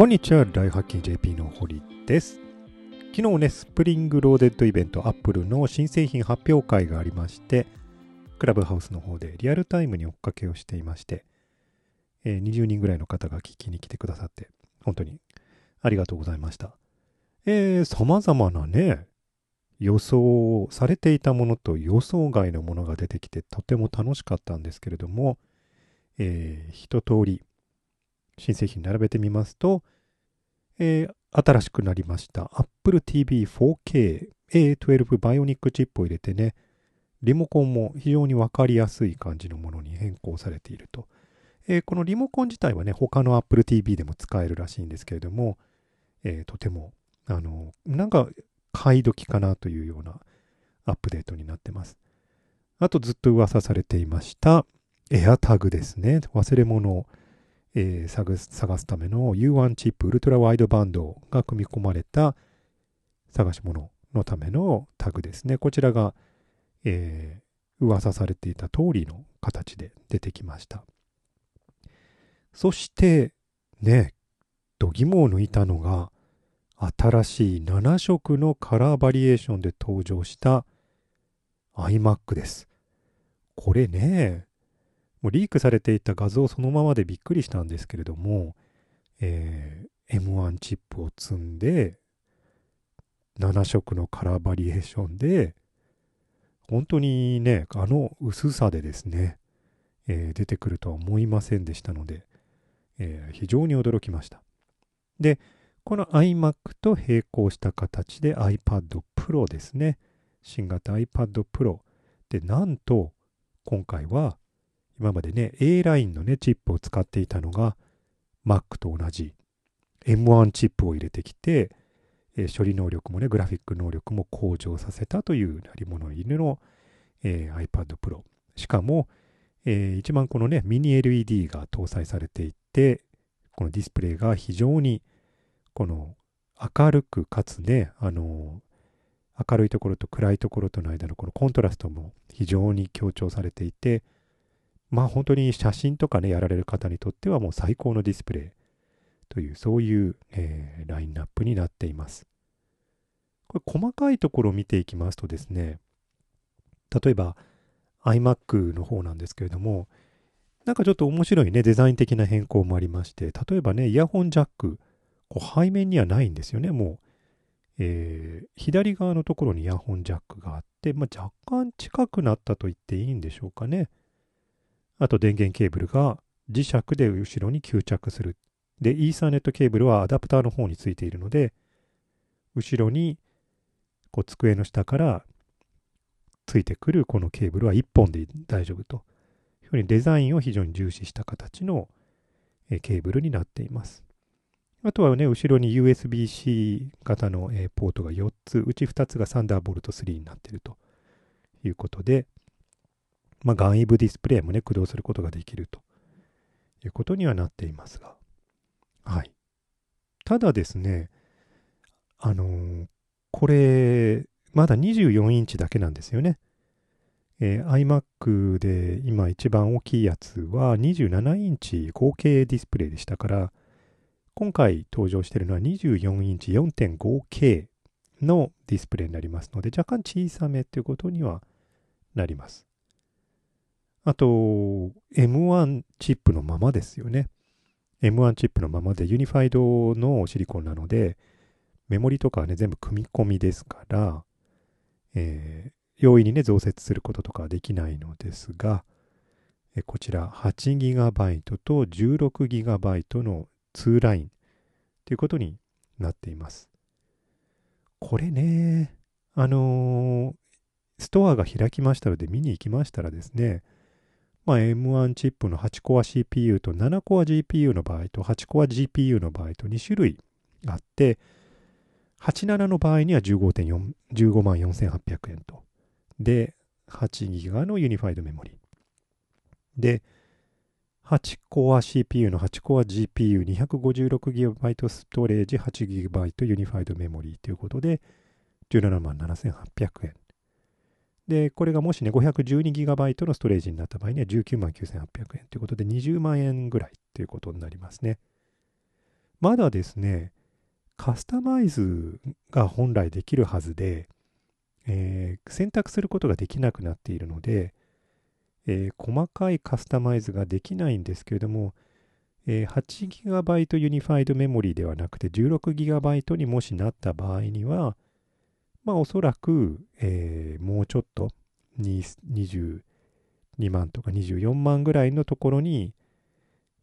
こんにちは、ライフハッキン JP の堀です。昨日ね、 Spring Loaded イベント、アップルの新製品発表会がありまして、クラブハウスの方でリアルタイムに追っかけをしていまして、えー20人ぐらいの方が聞きに来てくださって、本当にありがとうございました。えー、様々なね、予想されていたものと予想外のものが出てきて、とても楽しかったんですけれども、えー一通り新製品並べてみますと、えー新しくなりました Apple TV 4K A12 バイオニックチップを入れてね、リモコンも非常にわかりやすい感じのものに変更されていると。えーこのリモコン自体はね、他の Apple TV でも使えるらしいんですけれども、えーとても、あの、なんか買い時かなというようなアップデートになってます。あとずっと噂されていました、AirTag ですね。忘れ物を、えー探す探すための U1 チップウルトラワイドバンドが組み込まれた探し物のためのタグですね。こちらが、えー噂されていた通りの形で出てきました。そして、ね、度肝を抜いたのが、新しい7色のカラーバリエーションで登場した iMac です。これね、もうリークされていた画像そのままでびっくりしたんですけれども、えー M1 チップを積んで、7色のカラーバリエーションで、本当にね、あの薄さでですね、えー出てくるとは思いませんでしたので、えー非常に驚きました。で、この iMac と並行した形で iPad Pro ですね。新型 iPad Pro で、なんと今回は今までね A ラインのねチップを使っていたのが Mac と同じ。M1 チップを入れてきて、えー処理能力もねグラフィック能力も向上させたというなり物入りの、えー iPad Pro しかも、えー一番このねミニ LED が搭載されていてこのディスプレイが非常にこの明るくかつねあの明るいところと暗いところとの間のこのコントラストも非常に強調されていてまあ本当に写真とかねやられる方にとってはもう最高のディスプレイ。というそういう、えーラインナップになっています。これ細かいところを見ていきますとですね例えば iMac の方なんですけれどもなんかちょっと面白いねデザイン的な変更もありまして例えばねイヤホンジャックこう背面にはないんですよねもう、えー左側のところにイヤホンジャックがあって、まあ、若干近くなったと言っていいんでしょうかね。あと電源ケーブルが磁石で後ろに吸着する。で、イーサーネットケーブルはアダプターの方についているので、後ろにこう机の下からついてくるこのケーブルは1本で大丈夫というふうにデザインを非常に重視した形のケーブルになっています。あとはね、後ろに USB-C 型のポートが4つ、うち2つがサンダーボルト3になっているということで、まあ、外部ディスプレイもね、駆動することができるということにはなっていますが。はい。ただですね、あのーこれ、まだ24インチだけなんですよね。えー iMac で今一番大きいやつは27インチ合計ディスプレイでしたから、今回登場しているのは24インチ 4.5K のディスプレイになりますので、若干小さめということにはなります。あと、M1 チップのままですよね。M1 チップのままでユニファイドのシリコンなので、メモリとかはね、全部組み込みですから、えー容易にね、増設することとかはできないのですが、えこちら 8GB と 16GB の2ラインということになっています。これね、あのーストアが開きましたので見に行きましたらですね、まあ、M1 チップの8コア CPU と7コア GPU の場合と8コア GPU の場合と2種類あって、87の場合には15.4 15万4800円と。で、8ギガのユニファイドメモリ。で、8コア CPU の8コア GPU256GB ストレージ 8GB ユニファイドメモリーということで、17万7800円。で、これがもしね、512GB のストレージになった場合には19万9800円ということで、20万円ぐらいということになりますね。まだですね、カスタマイズが本来できるはずで、えー、選択することができなくなっているので、えー、細かいカスタマイズができないんですけれども、えー、8GB ユニファイドメモリーではなくて 16GB にもしなった場合には、まあおそらく、えー、もうちょっと22万とか24万ぐらいのところに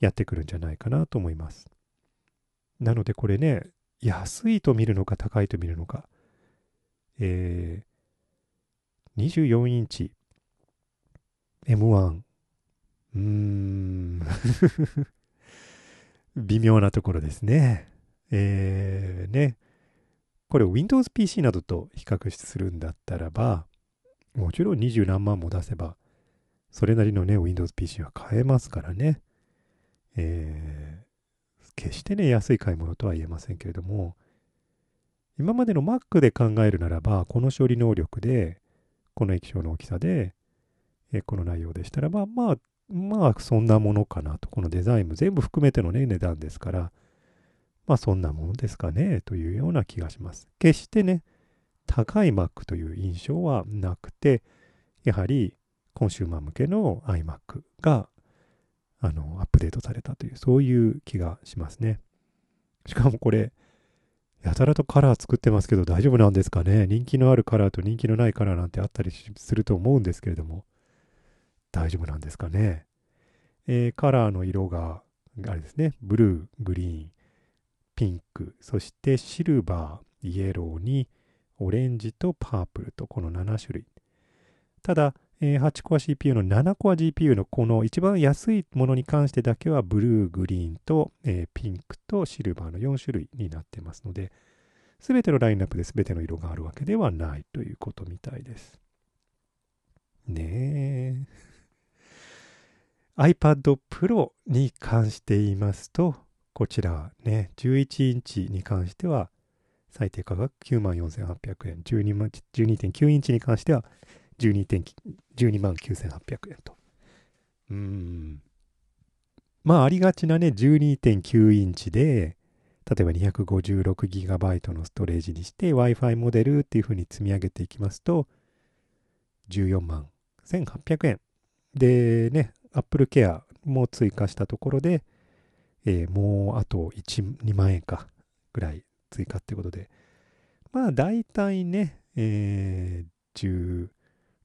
やってくるんじゃないかなと思います。なのでこれね、安いと見るのか高いと見るのか。えー、24インチ M1。うーん 微妙なところですね。えー、ね。これを Windows PC などと比較するんだったらば、もちろん二十何万も出せば、それなりのね、Windows PC は買えますからね。えー、決してね、安い買い物とは言えませんけれども、今までの Mac で考えるならば、この処理能力で、この液晶の大きさで、えこの内容でしたらば、まあ、まあ、そんなものかなと。このデザインも全部含めてのね、値段ですから、まあ、そんなものですかね、というような気がします。決してね、高い Mac という印象はなくて、やはり、コンシューマー向けの iMac があの、アップデートされたという、そういう気がしますね。しかもこれ、やたらとカラー作ってますけど大丈夫なんですかね？人気のあるカラーと人気のないカラーなんてあったりすると思うんですけれども、大丈夫なんですかね？えー、カラーの色が、あれですね、ブルー、グリーン、ピンク、そしてシルバー、イエローに、オレンジとパープルとこの7種類。ただ、え、8コア CPU の7コア GPU のこの一番安いものに関してだけはブルー、グリーンと、え、ピンクとシルバーの4種類になってますので、すべてのラインナップで全ての色があるわけではないということみたいです。ねえ。iPad Pro に関して言いますと、こちらね、11インチに関しては最低価格94,800円、12.9インチに関しては12万9800円と。うーん。まあ、ありがちなね、12.9インチで、例えば 256GB のストレージにして Wi-Fi モデルっていう風に積み上げていきますと、14万1800円。でね、Apple Care も追加したところで、えー、もうあと1、2万円かぐらい追加ってことで、まあ大体ね、えー、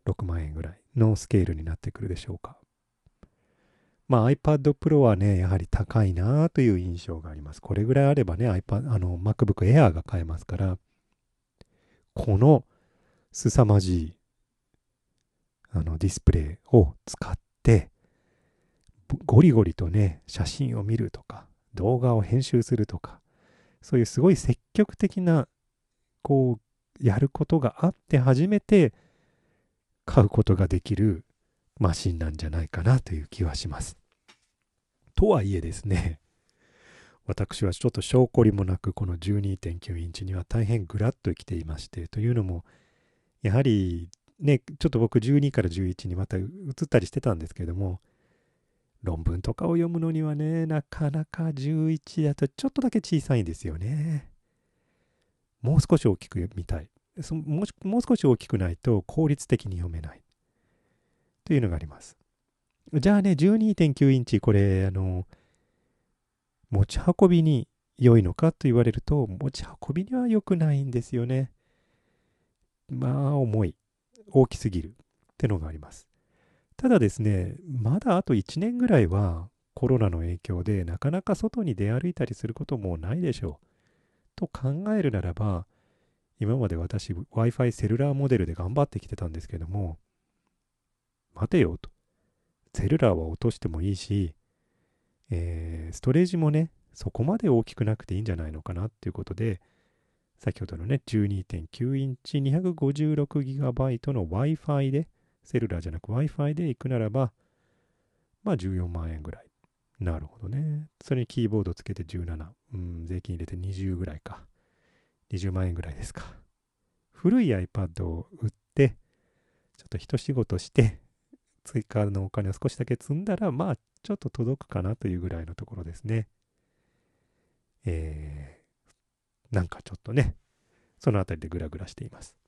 6万円ぐらいのスケールになってくるでしょうか。まあ iPad Pro はね、やはり高いなという印象があります。これぐらいあればね、iPad、あの MacBook Air が買えますから、この凄まじいあのディスプレイを使って、ゴリゴリとね、写真を見るとか、動画を編集するとか、そういうすごい積極的な、こう、やることがあって初めて、買うことができるマシンなんじゃないかなという気はします。とはいえですね、私はちょっと証拠りもなくこの12.9インチには大変グラッと来ていまして、というのも、やはりね、ちょっと僕12から11にまた移ったりしてたんですけども、論文とかを読むのにはね、なかなか11だとちょっとだけ小さいんですよね。もう少し大きく見たい。そももう少し大きくないと効率的に読めないというのがあります。じゃあね、12.9インチ、これ、あの、持ち運びに良いのかと言われると、持ち運びには良くないんですよね。まあ、重い。大きすぎるってのがあります。ただですね、まだあと1年ぐらいはコロナの影響でなかなか外に出歩いたりすることもないでしょう。と考えるならば、今まで私 Wi-Fi セルラーモデルで頑張ってきてたんですけども、待てよと。セルラーは落としてもいいし、えー、ストレージもね、そこまで大きくなくていいんじゃないのかなっていうことで、先ほどのね、12.9インチ 256GB の Wi-Fi で、セルラーじゃなく Wi-Fi で行くならば、まあ14万円ぐらい。なるほどね。それにキーボードつけて17。うん、税金入れて20ぐらいか。20万円ぐらいですか。古い iPad を売って、ちょっと一仕事して、追加のお金を少しだけ積んだら、まあ、ちょっと届くかなというぐらいのところですね。えー、なんかちょっとね、そのあたりでグラグラしています。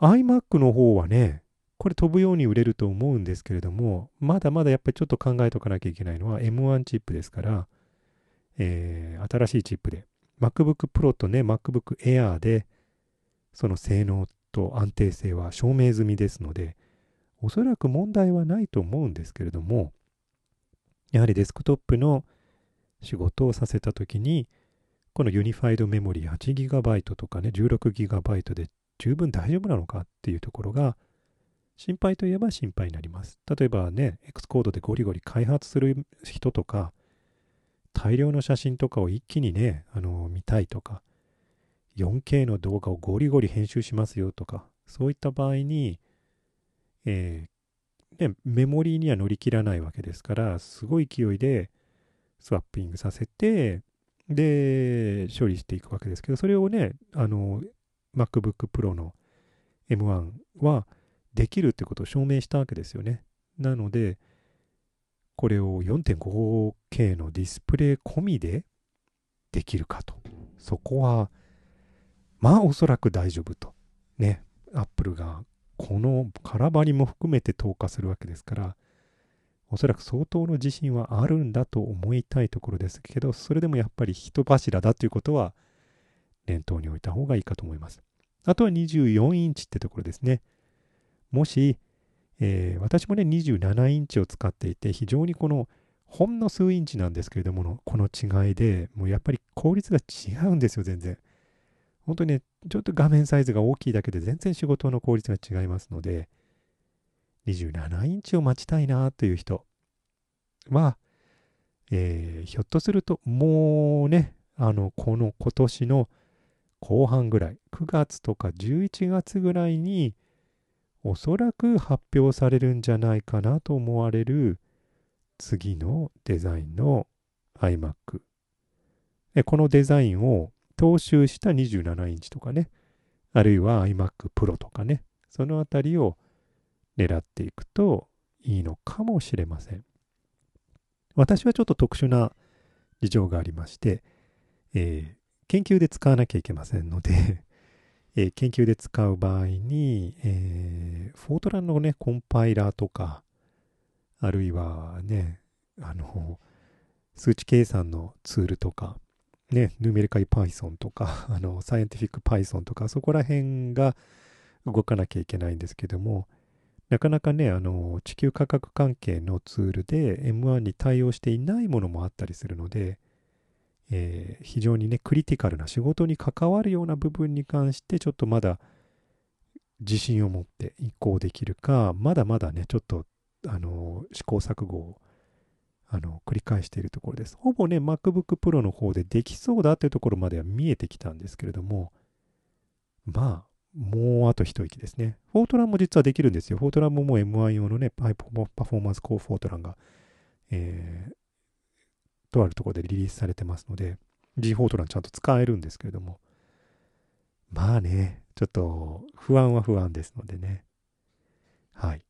iMac の方はね、これ飛ぶように売れると思うんですけれども、まだまだやっぱりちょっと考えとかなきゃいけないのは M1 チップですから、えー、新しいチップで、MacBook Pro とね、MacBook Air で、その性能と安定性は証明済みですので、おそらく問題はないと思うんですけれども、やはりデスクトップの仕事をさせたときに、このユニファイドメモリー 8GB とかね、16GB で十分大丈夫なのかっていうところが、心配といえば心配になります。例えばね、X コードでゴリゴリ開発する人とか、大量の写真とかを一気にね、あの見たいとか、4K の動画をゴリゴリ編集しますよとか、そういった場合に、えー、ね、メモリーには乗り切らないわけですから、すごい勢いでスワッピングさせて、で、処理していくわけですけど、それをね、あの、MacBook Pro の M1 はできるってことを証明したわけですよね。なので、これを 4.5K のディスプレイ込みでできるかと。そこは、まあおそらく大丈夫と。ね、Apple がこの空張りも含めて投下するわけですから、おそらく相当の自信はあるんだと思いたいところですけど、それでもやっぱり人柱だということは念頭に置いた方がいいかと思います。あとは24インチってところですね。もし、えー、私もね、27インチを使っていて、非常にこの、ほんの数インチなんですけれども、この違いで、もうやっぱり効率が違うんですよ、全然。本当にね、ちょっと画面サイズが大きいだけで全然仕事の効率が違いますので、27インチを待ちたいなという人は、えー、ひょっとするともうね、あの、この今年の後半ぐらい、9月とか11月ぐらいに、おそらく発表されるんじゃないかなと思われる次のデザインの iMac。このデザインを踏襲した27インチとかね、あるいは iMac Pro とかね、そのあたりを狙っていくといいのかもしれません。私はちょっと特殊な事情がありまして、え、研究で使わなきゃいけませんので え、研究で使う場合に、えー、フォートランのね、コンパイラーとか、あるいはね、あの、数値計算のツールとか、ね、ヌメリカイ Python とか、あの、サイエンティフィック Python とか、そこら辺が動かなきゃいけないんですけども、なかなかね、あの、地球価格関係のツールで M1 に対応していないものもあったりするので、えー、非常にね、クリティカルな仕事に関わるような部分に関して、ちょっとまだ自信を持って移行できるか、まだまだね、ちょっと、あの、試行錯誤を、あの、繰り返しているところです。ほぼね、MacBook Pro の方でできそうだというところまでは見えてきたんですけれども、まあ、もうあと一息ですね。フォートランも実はできるんですよ。フォートランももう M1 用のね、パフォーマンスコーフォートランが、えー、とあるところでリリースされてますので、G フォートランちゃんと使えるんですけれども、まあね、ちょっと不安は不安ですのでね。はい。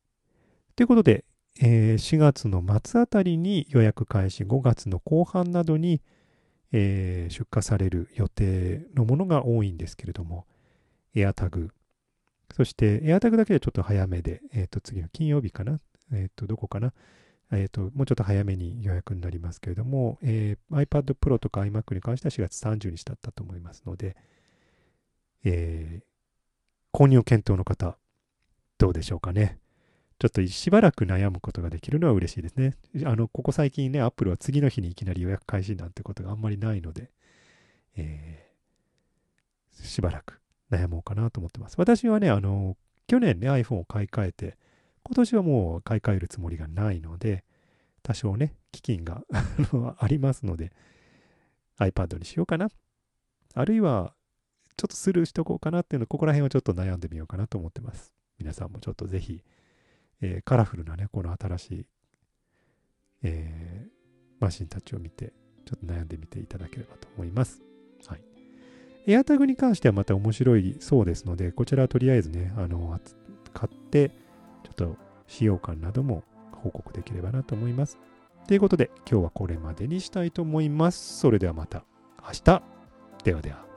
ということで、えー、4月の末あたりに予約開始、5月の後半などに、えー、出荷される予定のものが多いんですけれども、AirTag、そして AirTag だけでちょっと早めで、えっ、ー、と、次の金曜日かな、えっ、ー、と、どこかな、えっ、ー、と、もうちょっと早めに予約になりますけれども、えー、iPad Pro とか iMac に関しては4月30日だったと思いますので、えー、購入検討の方、どうでしょうかね。ちょっとしばらく悩むことができるのは嬉しいですね。あの、ここ最近ね、Apple は次の日にいきなり予約開始なんてことがあんまりないので、えー、しばらく悩もうかなと思ってます。私はね、あの、去年ね、iPhone を買い替えて、今年はもう買い替えるつもりがないので、多少ね、基金が ありますので、iPad にしようかな。あるいは、ちょっとスルーしとこうかなっていうの、ここら辺をちょっと悩んでみようかなと思ってます。皆さんもちょっとぜひ、えー、カラフルなね、この新しい、えー、マシンたちを見て、ちょっと悩んでみていただければと思います。はい。エアタグに関してはまた面白いそうですので、こちらはとりあえずね、あの、買って、ちょっと使用感なども報告できればなと思います。ということで今日はこれまでにしたいと思います。それではまた明日。ではでは。